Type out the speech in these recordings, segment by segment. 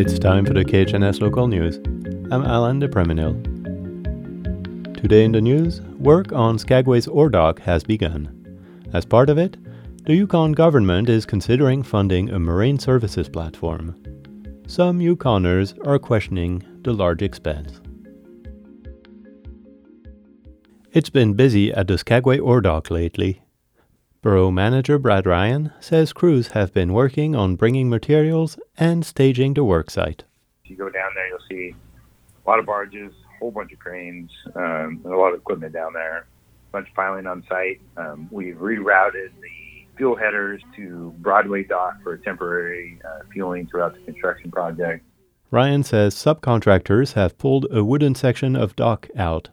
It's time for the KHNS local news. I'm Alan de Preminil. Today in the news, work on Skagway's ore dock has begun. As part of it, the Yukon government is considering funding a marine services platform. Some Yukoners are questioning the large expense. It's been busy at the Skagway ore dock lately. Borough manager Brad Ryan says crews have been working on bringing materials and staging the worksite. If you go down there, you'll see a lot of barges, a whole bunch of cranes, um, and a lot of equipment down there. A bunch of piling on site. Um, we've rerouted the fuel headers to Broadway Dock for temporary uh, fueling throughout the construction project. Ryan says subcontractors have pulled a wooden section of dock out.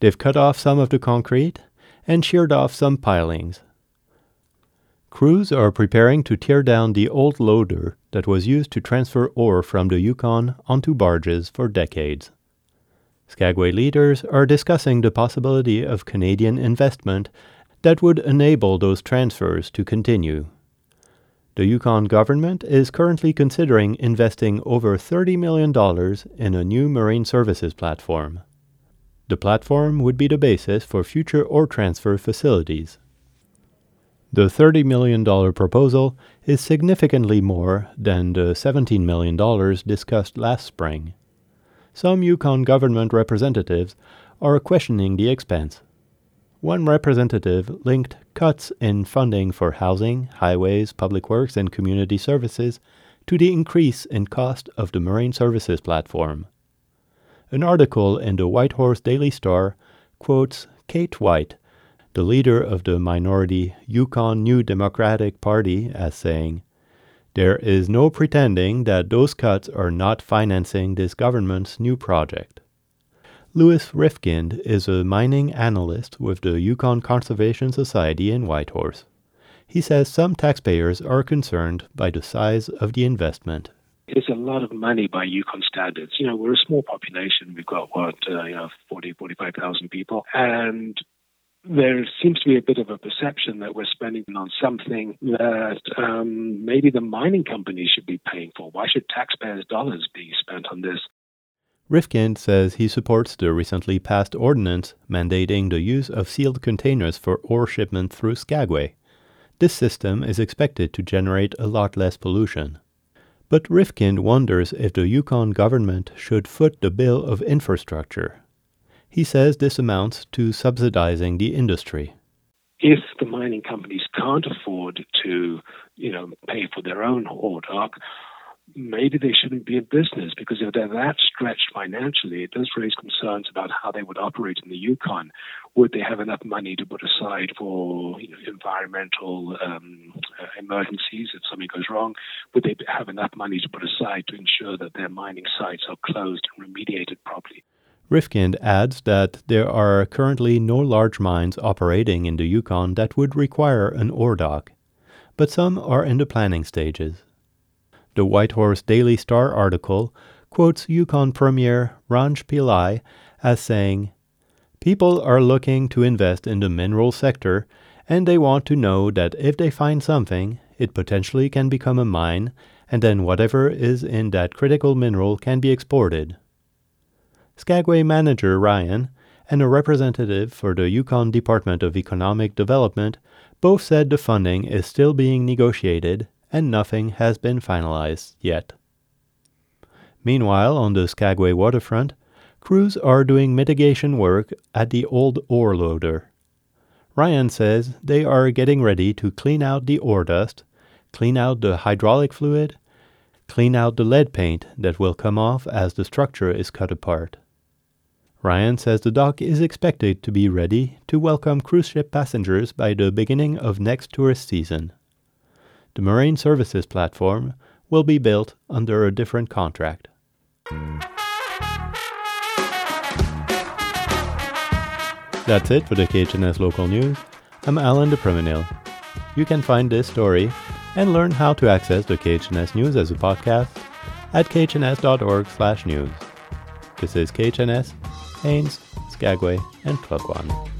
They've cut off some of the concrete and sheared off some pilings. Crews are preparing to tear down the old loader that was used to transfer ore from the Yukon onto barges for decades. Skagway leaders are discussing the possibility of Canadian investment that would enable those transfers to continue. The Yukon government is currently considering investing over $30 million in a new marine services platform. The platform would be the basis for future ore transfer facilities. The $30 million proposal is significantly more than the $17 million discussed last spring. Some Yukon government representatives are questioning the expense. One representative linked cuts in funding for housing, highways, public works, and community services to the increase in cost of the Marine Services platform. An article in the Whitehorse Daily Star quotes Kate White, the leader of the minority Yukon New Democratic Party, as saying, There is no pretending that those cuts are not financing this government's new project. Lewis Rifkind is a mining analyst with the Yukon Conservation Society in Whitehorse. He says some taxpayers are concerned by the size of the investment. It's a lot of money by Yukon standards. You know, we're a small population. We've got, what, uh, you know, 40, 45,000 people. And there seems to be a bit of a perception that we're spending on something that um, maybe the mining companies should be paying for. Why should taxpayers' dollars be spent on this? Rifkind says he supports the recently passed ordinance mandating the use of sealed containers for ore shipment through Skagway. This system is expected to generate a lot less pollution. But Rifkind wonders if the Yukon government should foot the bill of infrastructure he says this amounts to subsidizing the industry. If the mining companies can't afford to, you know, pay for their own ore dock, maybe they shouldn't be in business because if they're that stretched financially, it does raise concerns about how they would operate in the Yukon. Would they have enough money to put aside for you know, environmental um, uh, emergencies if something goes wrong? Would they have enough money to put aside to ensure that their mining sites are closed and remediated properly? Rifkind adds that there are currently no large mines operating in the Yukon that would require an ore dock, but some are in the planning stages. The Whitehorse Daily Star article quotes Yukon Premier Ranj Pillai as saying, People are looking to invest in the mineral sector, and they want to know that if they find something, it potentially can become a mine, and then whatever is in that critical mineral can be exported. Skagway manager Ryan and a representative for the Yukon Department of Economic Development both said the funding is still being negotiated and nothing has been finalized yet. Meanwhile, on the Skagway waterfront, crews are doing mitigation work at the old ore loader. Ryan says they are getting ready to clean out the ore dust, clean out the hydraulic fluid, clean out the lead paint that will come off as the structure is cut apart. Ryan says the dock is expected to be ready to welcome cruise ship passengers by the beginning of next tourist season. The Marine Services platform will be built under a different contract. That's it for the KHNS local news. I'm Alan DePreminil. You can find this story and learn how to access the KHNS news as a podcast at khns.org/news. This is KHNS Haines, Skagway, and Klukwan.